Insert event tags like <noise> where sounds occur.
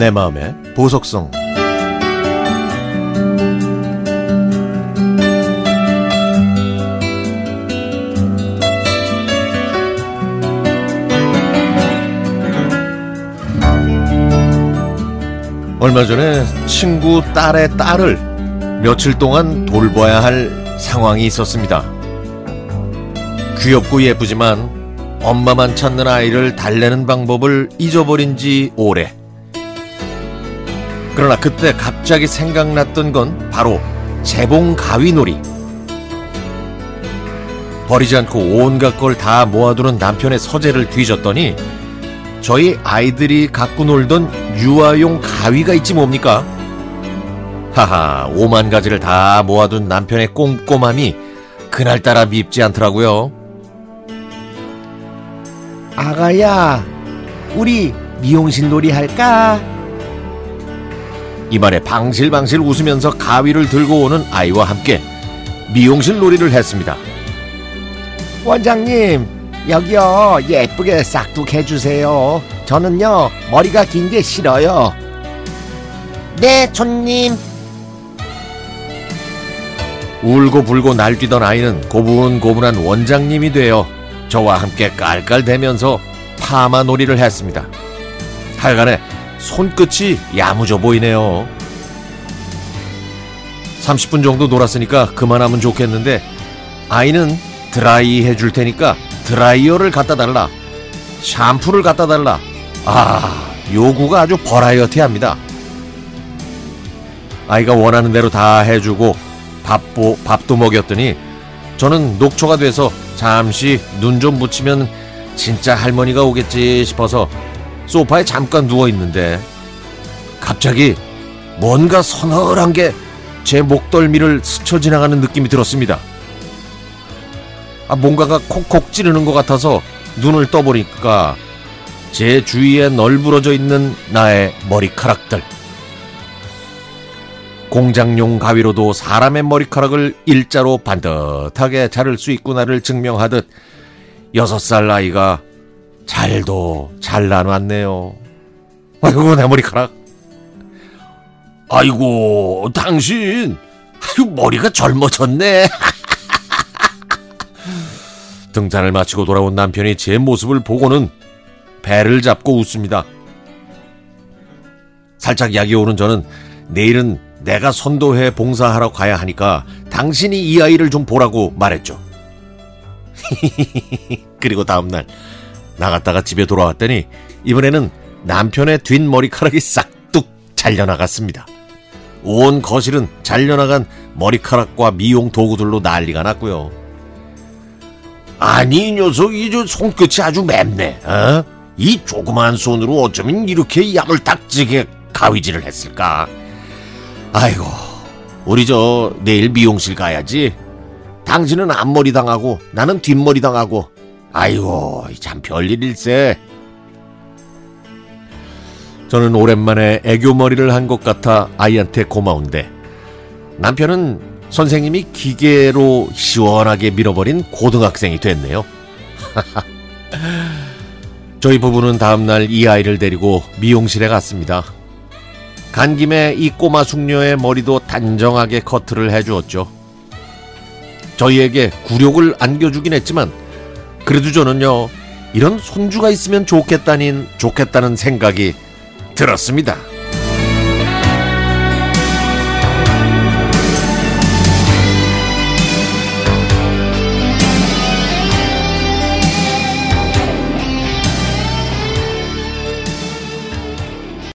내 마음의 보석성 얼마 전에 친구 딸의 딸을 며칠 동안 돌봐야 할 상황이 있었습니다. 귀엽고 예쁘지만 엄마만 찾는 아이를 달래는 방법을 잊어버린 지 오래. 그러나 그때 갑자기 생각났던 건 바로 재봉 가위놀이. 버리지 않고 온갖 걸 다 모아두는 남편의 서재를 뒤졌더니 저희 아이들이 갖고 놀던 유아용 가위가 있지 뭡니까? 하하, 오만 가지를 다 모아둔 남편의 꼼꼼함이 그날따라 밉지 않더라고요. 아가야, 우리 미용실 놀이 할까? 이 말에 방실방실 웃으면서 가위를 들고 오는 아이와 함께 미용실 놀이를 했습니다. 원장님, 여기요, 예쁘게 싹둑 해 주세요. 저는요, 머리가 긴 게 싫어요. 네, 손님. 울고 불고 날뛰던 아이는 고분고분한 원장님이 되어 저와 함께 깔깔대면서 파마 놀이를 했습니다. 하여간에 손끝이 야무져 보이네요. 30분 정도 놀았으니까 그만하면 좋겠는데 아이는 드라이 해줄 테니까 드라이어를 갖다 달라. 샴푸를 갖다 달라. 아, 요구가 아주 버라이어티합니다. 아이가 원하는 대로 다 해주고 밥도, 밥도 먹였더니 저는 녹초가 돼서 잠시 눈 좀 붙이면 진짜 할머니가 오겠지 싶어서 소파에 잠깐 누워 있는데 갑자기 뭔가 서늘한 게 제 목덜미를 스쳐 지나가는 느낌이 들었습니다. 아, 뭔가가 콕콕 찌르는 것 같아서 눈을 떠보니까 제 주위에 널브러져 있는 나의 머리카락들. 공장용 가위로도 사람의 머리카락을 일자로 반듯하게 자를 수 있구나를 증명하듯 여섯 살 아이가 잘도 잘라놨네요. 아이고 내 머리카락. 아이고 당신 아이고 머리가 젊어졌네. <laughs> 등산을 마치고 돌아온 남편이 제 모습을 보고는 배를 잡고 웃습니다. 살짝 약이 오는 저는 내일은 내가 선도회 봉사하러 가야 하니까 당신이 이 아이를 좀 보라고 말했죠. <laughs> 그리고 다음날 나갔다가 집에 돌아왔더니 이번에는 남편의 뒷머리카락이 싹둑 잘려나갔습니다. 온 거실은 잘려나간 머리카락과 미용 도구들로 난리가 났고요. 아니 이 녀석이 저 손끝이 아주 맵네. 어? 이 조그만 손으로 어쩌면 이렇게 야물딱지게 가위질을 했을까? 아이고, 우리 저 내일 미용실 가야지. 당신은 앞머리 당하고 나는 뒷머리 당하고. 아이고, 참 별일일세. 저는 오랜만에 애교머리를 한 것 같아 아이한테 고마운데 남편은 선생님이 기계로 시원하게 밀어버린 고등학생이 됐네요. <laughs> 저희 부부는 다음날 이 아이를 데리고 미용실에 갔습니다. 간 김에 이 꼬마 숙녀의 머리도 단정하게 커트를 해주었죠. 저희에게 굴욕을 안겨주긴 했지만 그래도 저는요 이런 손주가 있으면 좋겠다는 좋겠다는 생각이 들었습니다.